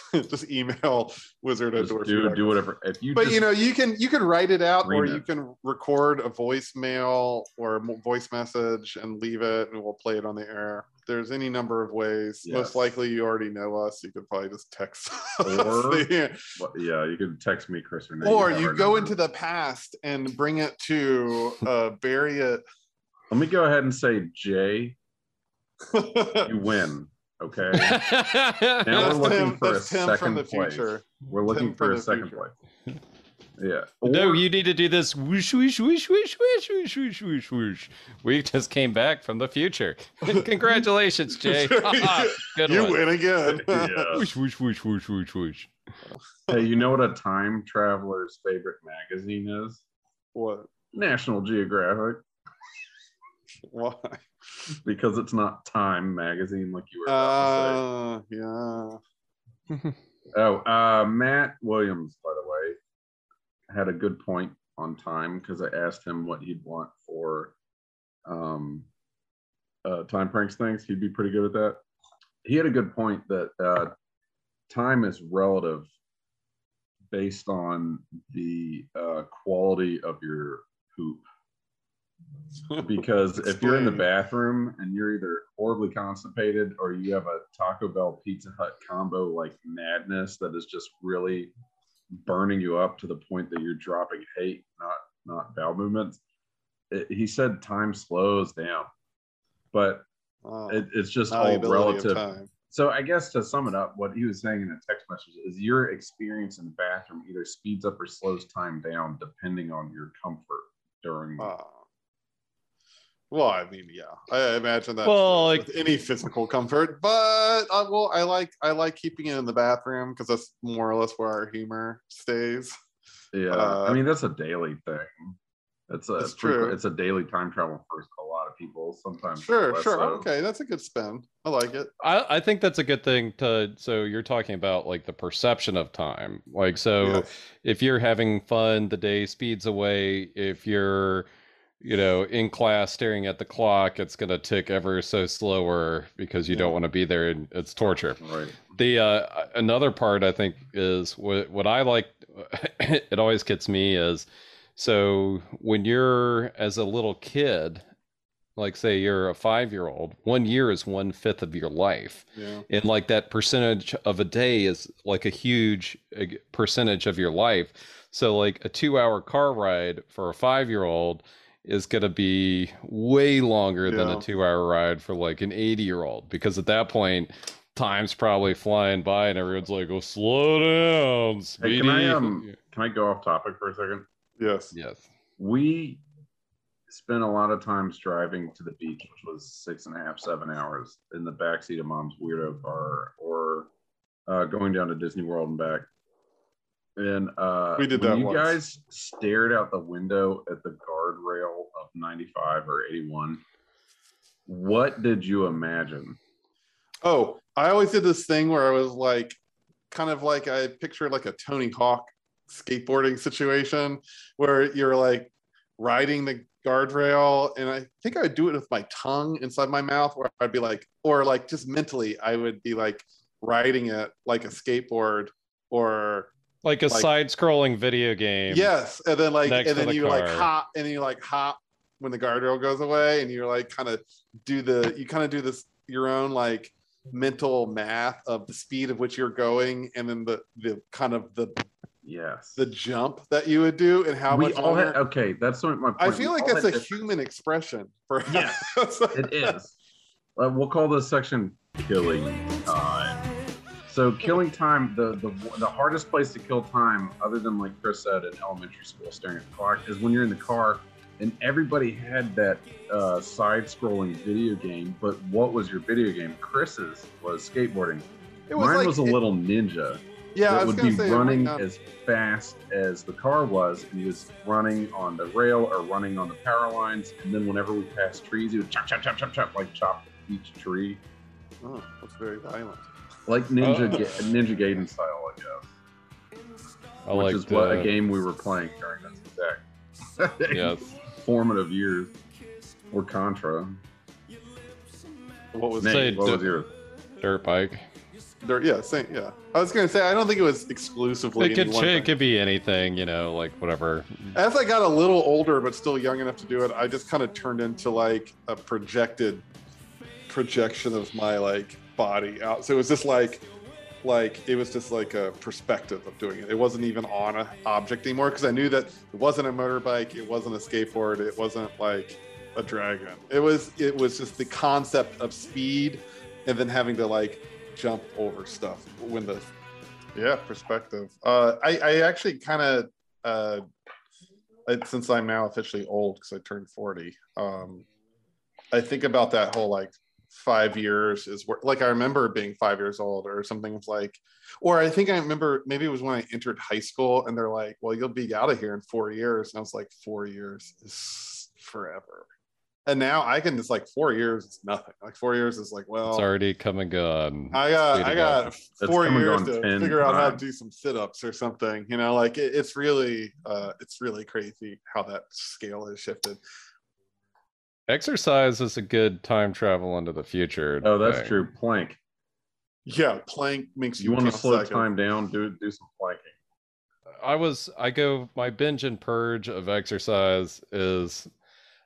just email wizard at just Dorothy do, do whatever. If you But you know, you can you can write it out, or Scream you can record a voicemail or a voice message and leave it, and we'll play it on the air. There's any number of ways. Yes. Most likely, you already know us. You could probably just text us. Or- the- What- yeah, you can text me, Chris, or Nate. or have you go number. into the past and bring it to uh, bury it. Let me go ahead and say, Jay, you win. Okay. Now we're looking Tim, for a Tim second from the place. future. We're looking Tim for from a second future. place. Yeah. no, you need to do this whoosh whoosh whoosh whoosh whoosh whoosh whoosh whoosh whoosh. We just came back from the future. Congratulations, Jay. Good you one. win again. Yeah. Whoosh whoosh whoosh whoosh whoosh whoosh. Hey, you know what a time traveler's favorite magazine is? what? National Geographic, Why? because it's not Time magazine like you were about to Uh, yeah. Oh, uh, Matt Williams, by the way, had a good point on time because I asked him what he'd want for um, uh, time pranks things. He'd be pretty good at that. He had a good point that uh, time is relative based on the uh, quality of your poop. Because if you're in the bathroom and you're either horribly constipated or you have a Taco Bell Pizza Hut combo like madness that is just really burning you up to the point that you're dropping hate, not not bowel movements. It, he said time slows down, but Oh, it, it's just all relative. So I guess to sum it up, what he was saying in a text message is your experience in the bathroom either speeds up or slows time down depending on your comfort during. Wow. Well, I mean, yeah, I imagine that Well, with like- any physical comfort, but uh, well, I like I like keeping it in the bathroom because that's more or less where our humor stays. yeah, uh, I mean that's a daily thing. It's a That's frequent- true. It's a daily time travel for a lot of people. Sometimes Sure, sure, so. okay, that's a good spin. I like it. I, I think that's a good thing to so you're talking about like the perception of time like so Yeah. if you're having fun the day speeds away if you're you know in class staring at the clock it's going to tick ever so slower because you don't want to be there and it's torture Right. the uh, another part i think is what what i like it always gets me is so when you're as a little kid like say you're a five year old one year is one fifth of your life Yeah. and like that percentage of a day is like a huge uh, percentage of your life so like a two hour car ride for a five year old is going to be way longer than a two hour ride for like an 80 year old because at that point time's probably flying by and everyone's like oh slow down Hey, speedy can I um can I go off topic for a second? Yes. yes we spent a lot of times driving to the beach, which was six and a half, seven hours in the backseat of mom's weirdo car, or uh, going down to Disney World and back. And uh, We did when that You once. guys stared out the window at the guardrail of 95 or 81. What did you imagine? Oh, I always did this thing where I was like, kind of like I pictured like a Tony Hawk skateboarding situation where you're like riding the guardrail, and I think I would do it with my tongue inside my mouth, where I'd be like, or like just mentally, I would be like riding it like a skateboard, or like a Like- side scrolling video game yes, and then like, and then the you like hop, and then you like hop when the guardrail goes away, and you're like kind of do the, you kind of do this your own like mental math of the speed of which you're going, and then the the kind of the Yes. the jump that you would do, and how we much. all had, okay, that's what my point. I We feel like all that's a different- human expression. For Yes, it is. Uh, we'll call this section killing time. So killing time, the, the the hardest place to kill time, other than like Chris said in elementary school, staring at the clock, is when you're in the car and everybody had that uh, side-scrolling video game. But what was your video game? Chris's was skateboarding. It was Mine like- was a it- little ninja Yeah, I that was would gonna be say it might running not- as fast as the car was, and he was running on the rail or running on the power lines. And then whenever we passed trees, he would chop, chop, chop, chop, chop, like chop each tree, Oh, that's very violent. Like Ninja Oh. Ga- Ninja Gaiden style, I guess. i which like is what a game we were playing during this exact yes formative years. Or Contra. What was Say Nate, what d- was yours? dirt bike Dirt, Yeah, same. Yeah, I was gonna say I don't think it was exclusively. it could, any one it could be anything you know like whatever As I got a little older, but still young enough to do it, I just kind of turned into like a projected projection of my like body out. So it was just like, like it was just like a perspective of doing it. It wasn't even on a object anymore because I knew that it wasn't a motorbike, it wasn't a skateboard, it wasn't like a dragon. It was it was just the concept of speed and then having to like jump over stuff when the yeah perspective. Uh, I I actually kind of uh since I'm now officially old because I turned 40, um, I think about that whole like five years is where, like, I remember being five years old or something like, or I think I remember maybe it was when I entered high school and they're like, well, you'll be out of here in four years. And I was like, four years is forever. And now I can just like four years is nothing. Like four years is like, well, It's already come and gone. I got I go. got four years to 10 figure out how to do some sit-ups or something. You know, like it, it's really uh it's really crazy how that scale has shifted. Exercise is a good time travel into the future. Oh, that's thing. true. Plank. Yeah, plank makes you, You want to slow seconds. time down? Do do some planking. I was I go my binge and purge of exercise is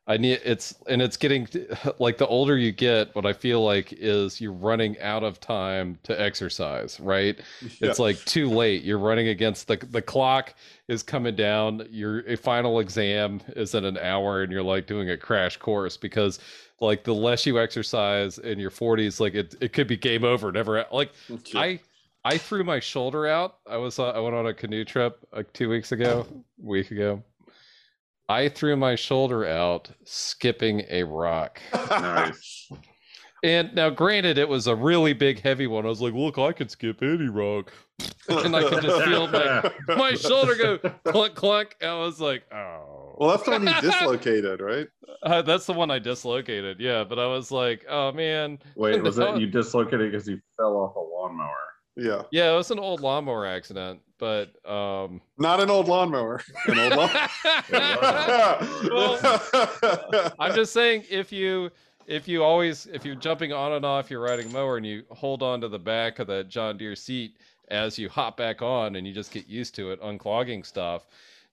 I need it's and it's getting like the older you get what I feel like is you're running out of time to exercise, right? Yeah. It's like too late. You're running against the the clock is coming down. Your a final exam is in an hour and you're like doing a crash course because like the less you exercise in your 40s like it it could be game over never like Yeah. I I threw my shoulder out. I was uh, I went on a canoe trip like two weeks ago, week ago. I threw my shoulder out skipping a rock. Nice. And now, granted, it was a really big, heavy one. I was like, "Look, I could skip any rock," and I could just feel my my shoulder go clunk clunk. I was like, "Oh." Well, that's the one you dislocated, right? Uh, that's the one I dislocated. Yeah, but I was like, "Oh man." Wait, was No. it you dislocated because you fell off a lawnmower? Yeah, Yeah, it was an old lawnmower accident, but um. not an old lawnmower. An old lawnmower. I'm just saying if you if you always if you're jumping on and off your riding mower and you hold on to the back of that John Deere seat as you hop back on and you just get used to it unclogging stuff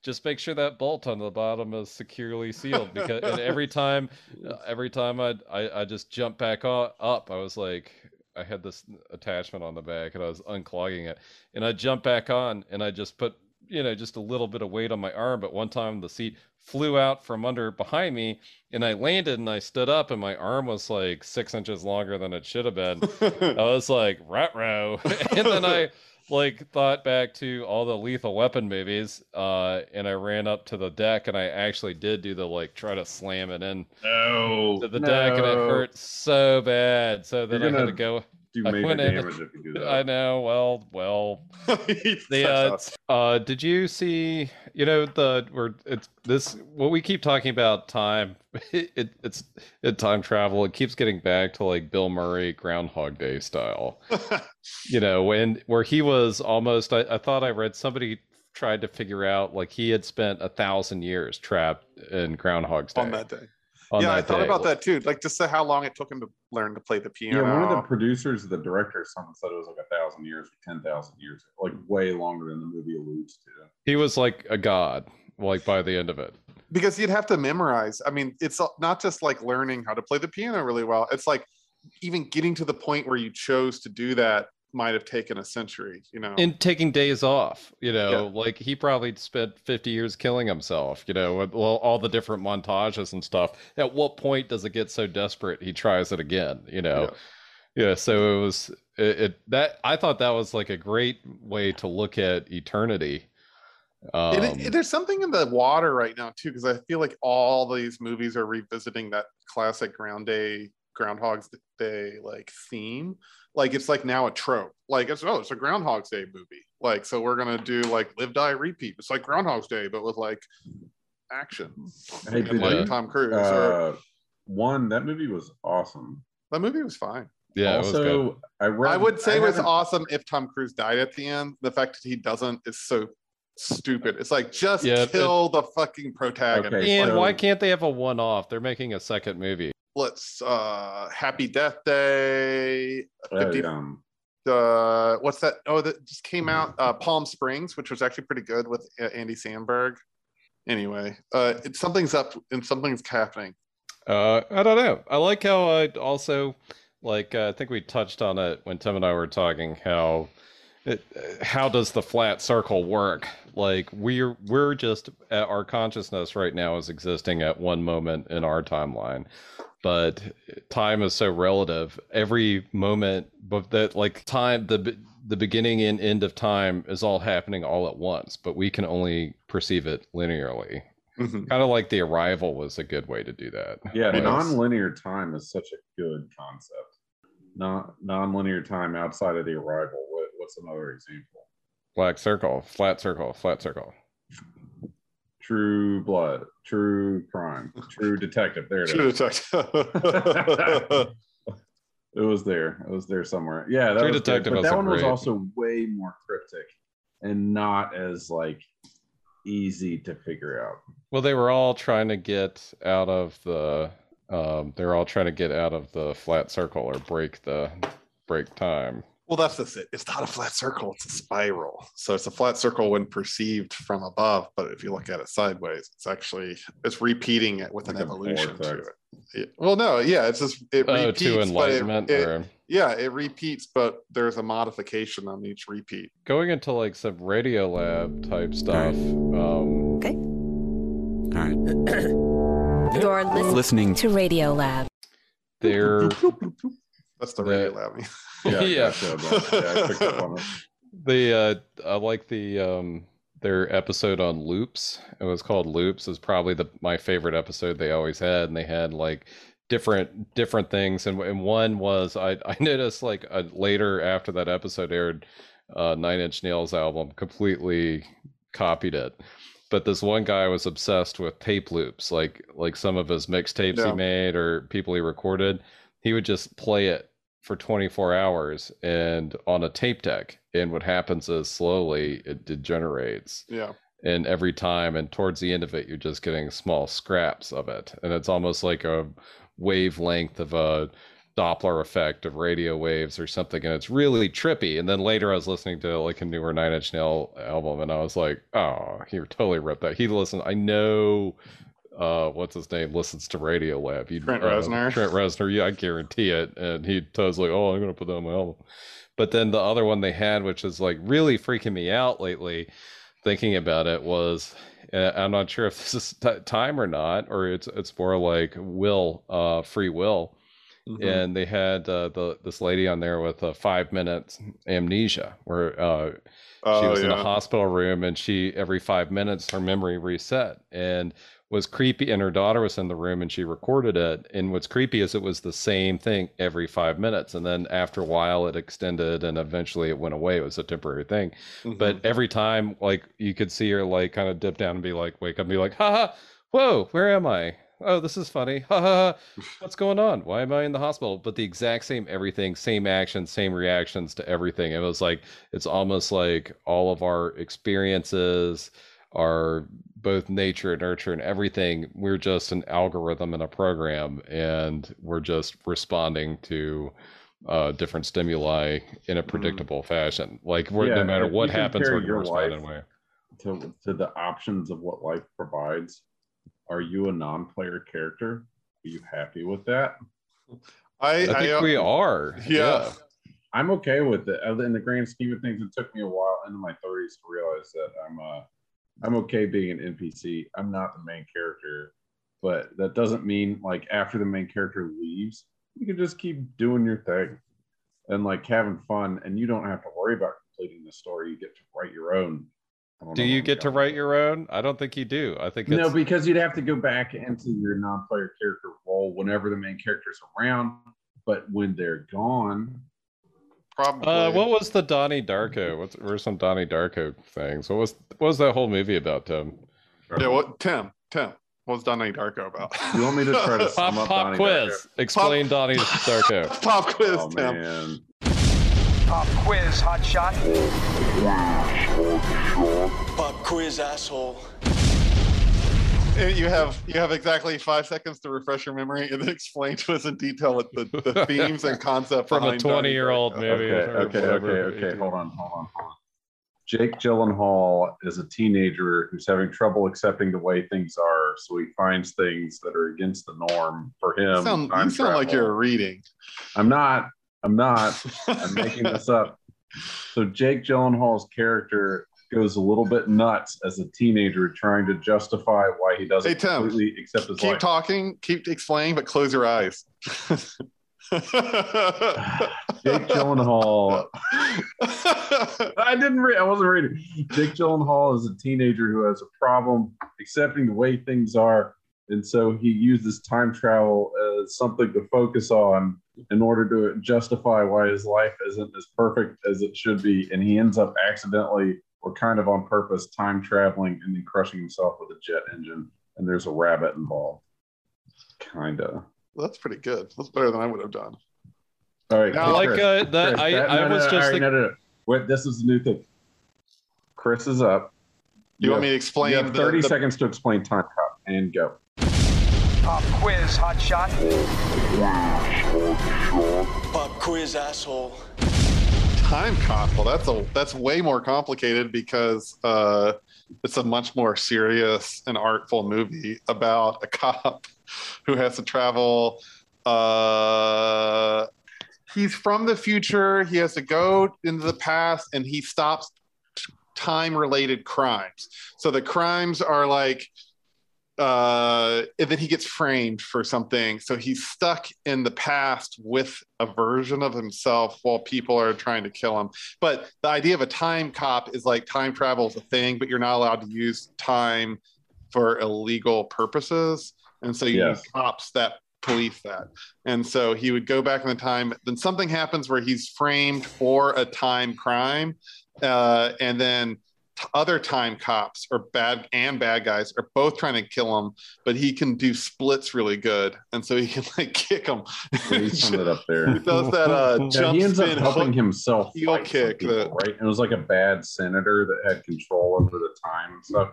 just make sure that bolt on the bottom is securely sealed because and every time uh, every time I I I just jump back on, up I was like I had this attachment on the back and I was unclogging it and I jumped back on and I just put you know just a little bit of weight on my arm but one time the seat flew out from under behind me and I landed and I stood up and my arm was like six inches longer than it should have been. I was like, rat row. and then I like thought back to all the lethal weapon movies, uh, and I ran up to the deck and I actually did do the like try to slam it in No. to the deck and it hurt so bad. So then You're I had gonna to go. Do I major damage if you do that. I know. Well, well, the uh, uh did you see you know the where it's this what we keep talking about time it, it's it time travel it keeps getting back to like bill murray groundhog day style you know when where he was almost I, I thought i read somebody tried to figure out like he had spent a thousand years trapped in groundhog's day on that day. On yeah, I thought day. about that too. Like just how long it took him to learn to play the piano. yeah, one of the producers, the director, someone said it was like a thousand years or ten thousand years, like way longer than the movie alludes to. he was like a god like by the end of it because you'd have to memorize. I mean, it's not just like learning how to play the piano really well. It's like even getting to the point where you chose to do that might have taken a century, you know. and taking days off you know Yeah. like he probably spent 50 years killing himself you know with well, all the different montages and stuff at what point does it get so desperate he tries it again you know yeah, so it was it, it that i thought that was like a great way to look at eternity um, it- there's something in the water right now too, because I feel like all these movies are revisiting that classic Ground Day, Groundhog's Day like theme. Like it's like now a trope. Like it's oh, it's a Groundhog's Day movie. Like so we're gonna do like Live Die Repeat. It's like Groundhog's Day, but with like action. Hey, and did like you- Tom Cruise. or, Uh, one that movie was awesome. that movie was fine. yeah it was good. also, I read. I would say it was awesome if Tom Cruise died at the end. The fact that he doesn't is so stupid. It's like just Yeah, it- kill the fucking protagonist. Okay, and so- why can't they have a one-off they're making a second movie let's uh happy death day uh, 50 um, uh what's that oh that just came out uh palm springs which was actually pretty good with uh, andy samberg anyway uh it, something's up and something's happening Uh, I don't know. I like how I also like. Uh, I think we touched on it when Tim and I were talking. How it, how does the flat circle work? Like we're we're just uh, our consciousness right now is existing at one moment in our timeline, but time is so relative. Every moment, but that like time the the beginning and end of time is all happening all at once, but we can only perceive it linearly. Mhm. Kind of like the arrival was a good way to do that. yeah, Yes. non-linear time is such a good concept. Not non-linear time outside of the arrival. What, what's another example? Black circle, flat circle, flat circle. True Blood, True Crime, True Detective. There it True is. detective. It was there. It was there somewhere. Yeah, that True was good. Detective But that a one was also way more cryptic and not as like easy to figure out. Well, they were all trying to get out of the. Um, they're all trying to get out of the flat circle or break the break time. Well, that's just it. It's not a flat circle, it's a spiral. So it's a flat circle when perceived from above, but if you look at it sideways, it's actually it's repeating it with Like an a evolution to vortex. it. Well, no, yeah, it's just it Oh, repeats, to but it- enlightenment it- yeah, it repeats, but there's a modification on each repeat. going into like some radio lab type stuff. Um, okay. All right. You're listening Listening to Radio Lab. they're That's the The- radio lab. Yeah, Yeah. yeah, I picked up on it. the uh I like the um their episode on loops. It was called Loops. Is probably the my favorite episode they always had, and they had like different different things. And, and one was I I noticed like uh, later after that episode aired, uh, Nine Inch Nails album completely copied it. But this one guy was obsessed with tape loops, like like some of his mixtapes Yeah. he made or people he recorded. He would just play it for 24 hours and on a tape deck and what happens is slowly it degenerates. Yeah. and every time and towards the end of it you're just getting small scraps of it. And it's almost like a wavelength of a doppler effect of radio waves or something and it's really trippy. And then later i was listening to like a newer nine inch nail album and i was like oh he totally ripped that. He listened i know uh what's his name listens to radio lab. He Trent uh, Reznor? trent reznor yeah i guarantee it. And he was like oh i'm gonna put that on my album. But then the other one they had which is like really freaking me out lately thinking about it was uh, i'm not sure if this is t- time or not or it's it's more like will uh free will. Mhm. and they had uh, the this lady on there with a five minutes amnesia where uh she Oh, was in a hospital room and she every five minutes her memory reset. And was creepy and her daughter was in the room and she recorded it. And what's creepy is it was the same thing every five minutes. And then after a while it extended and eventually it went away. It was a temporary thing. Mhm. but every time like you could see her like kind of dip down and be like wake up and be like ha ha whoa where am i? Oh this is funny. Ha ha ha. What's going on? Why am i in the hospital? But the exact same everything same actions same reactions to everything. It was like it's almost like all of our experiences are both nature and nurture and everything we're just an algorithm and a program and we're just responding to uh, different stimuli in a predictable fashion like we're, Mm-hmm. Yeah, no matter what happens we're going to your respond in a way to, to the options of what life provides. Are you a non-player character? Are you happy with that? I, i think I, uh, we are yeah. I'm okay with it. Uh, In the grand scheme of things, it took me a while into my 30s to realize that I'm uh, I'm okay being an NPC. I'm not the main character, but that doesn't mean like after the main character leaves, you can just keep doing your thing and like having fun, and you don't have to worry about completing the story. You get to write your own. Do you get to write your own i don't think you do i think. No, because you'd have to go back into your non-player character role whenever the main character's around. But when they're gone, probably. uh, what was the Donnie Darko? What's were some Donnie Darko things? What was what was that whole movie about, Tim? yeah, what Tim? Tim, what's Donnie Darko about? You want me to try to Pop sum up pop Donnie quiz. Explain Donnie Darko. Pop quiz, Oh Tim. man. Pop quiz, hot shot. Pop quiz, asshole. You have you have exactly five seconds to refresh your memory and then explain to us in detail what the, the themes and concept From a 20 year old Darko. movie. Okay, okay, okay, okay. Hold on, hold on, hold on. Jake Gyllenhaal is a teenager who's having trouble accepting the way things are, so he finds things that are against the norm for him. You sound, time you sound like you're reading. I'm not. I'm not. I'm making this up. So Jake Gyllenhaal's character goes a little bit nuts as a teenager, trying to justify why he doesn't Hey, Tim, completely accept his Keep life. talking, keep explaining, but close your eyes. Jake Gyllenhaal. I didn't read. I wasn't reading. Jake Gyllenhaal is a teenager who has a problem accepting the way things are, and so he uses time travel as something to focus on in order to justify why his life isn't as perfect as it should be, and he ends up accidentally or kind of on purpose, time traveling and then crushing himself with a jet engine, and there's a rabbit involved. Kinda. Well, That's pretty good. That's better than I would have done. All right, Now- like Chris, uh, that, Chris, I, that- I no, no, was no, just all right, think- no, no, no. Wait, this is a new thing. Chris is up. You, want have- me to explain? You have the- 30 the- seconds to explain time cop and go. Pop quiz, hot shot. Pop quiz, asshole. Time cop. Well that's a that's way more complicated because uh it's a much more serious and artful movie about a cop who has to travel uh he's from the future. He has to go into the past and he stops time related crimes. So the crimes are like uh and then he gets framed for something. So he's stuck in the past with a version of himself while people are trying to kill him. But the idea of a time cop is like time travel is a thing but you're not allowed to use time for illegal purposes. And so you Yes. need cops that police that. And so he would go back in the time. Then something happens where he's framed for a time crime uh, and then t- other time cops or bad and bad guys are both trying to kill him but he can do splits really good and so he can like kick them He summed it up there. he does that uh Yeah, jump he ends up helping hook- himself heel fight some kick people, that- right? It was like a bad senator that had control over the time and stuff.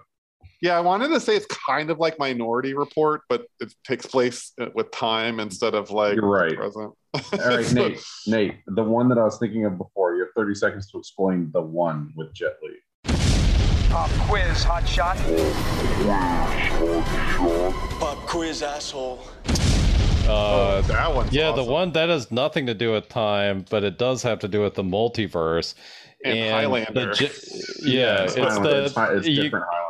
Yeah, I wanted to say it's kind of like Minority Report, but it takes place uh, with time instead of like You're right. present. All right, Nate. Nate, the one that I was thinking of before. You have 30 seconds to explain the one with Jet Li. Pop quiz, hot shot. Pop quiz, asshole. Uh, that one. yeah, the one that has nothing to do with time, but it does have to do with the multiverse. And the Highlander. ge- yeah, it's, it's Highlander. the it's, it's you- different Highlander.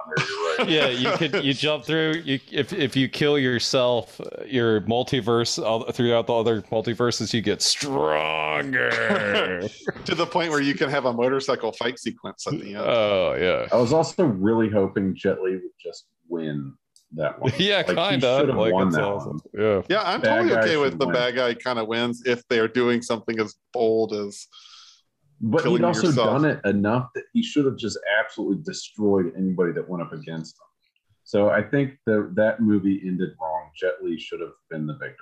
Right. yeah, you could you jump through. You if if you kill yourself, your multiverse all, throughout the other multiverses, you get stronger. to the point where you can have a motorcycle fight sequence at the end. oh yeah, I was also really hoping Jet Li would just win that one. yeah, Like, kind of. Like won that awesome. one. Yeah. yeah, I'm bad totally okay with the win. bad guy kind of wins if they're doing something as bold as But he'd also yourself. done it enough that he should have just absolutely destroyed anybody that went up against him. So I think that that movie ended wrong. Jet Li should have been the victor.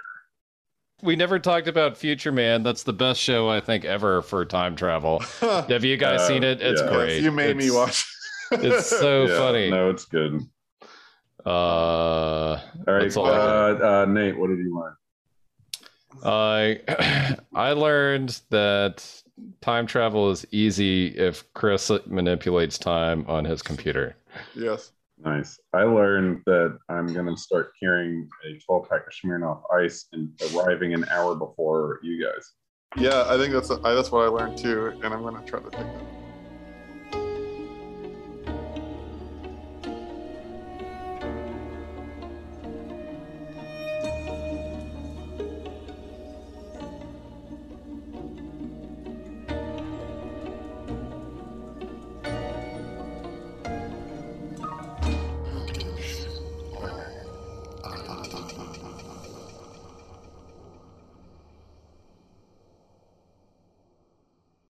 We never talked about Future Man. That's the best show I think ever for time travel. Have you guys Uh, seen it? It's yeah. great. you made me It's- watch. It's so Yeah, funny. No, it's good. Uh, All right, all uh, uh, Nate, what did you learn? I I learned that time travel is easy if Chris manipulates time on his computer. yes. Nice. I learned that I'm going to start carrying a 12 pack of Smirnoff Ice and arriving an hour before you guys. Yeah, I think that's I, that's what I learned too, and I'm gonna try to take that.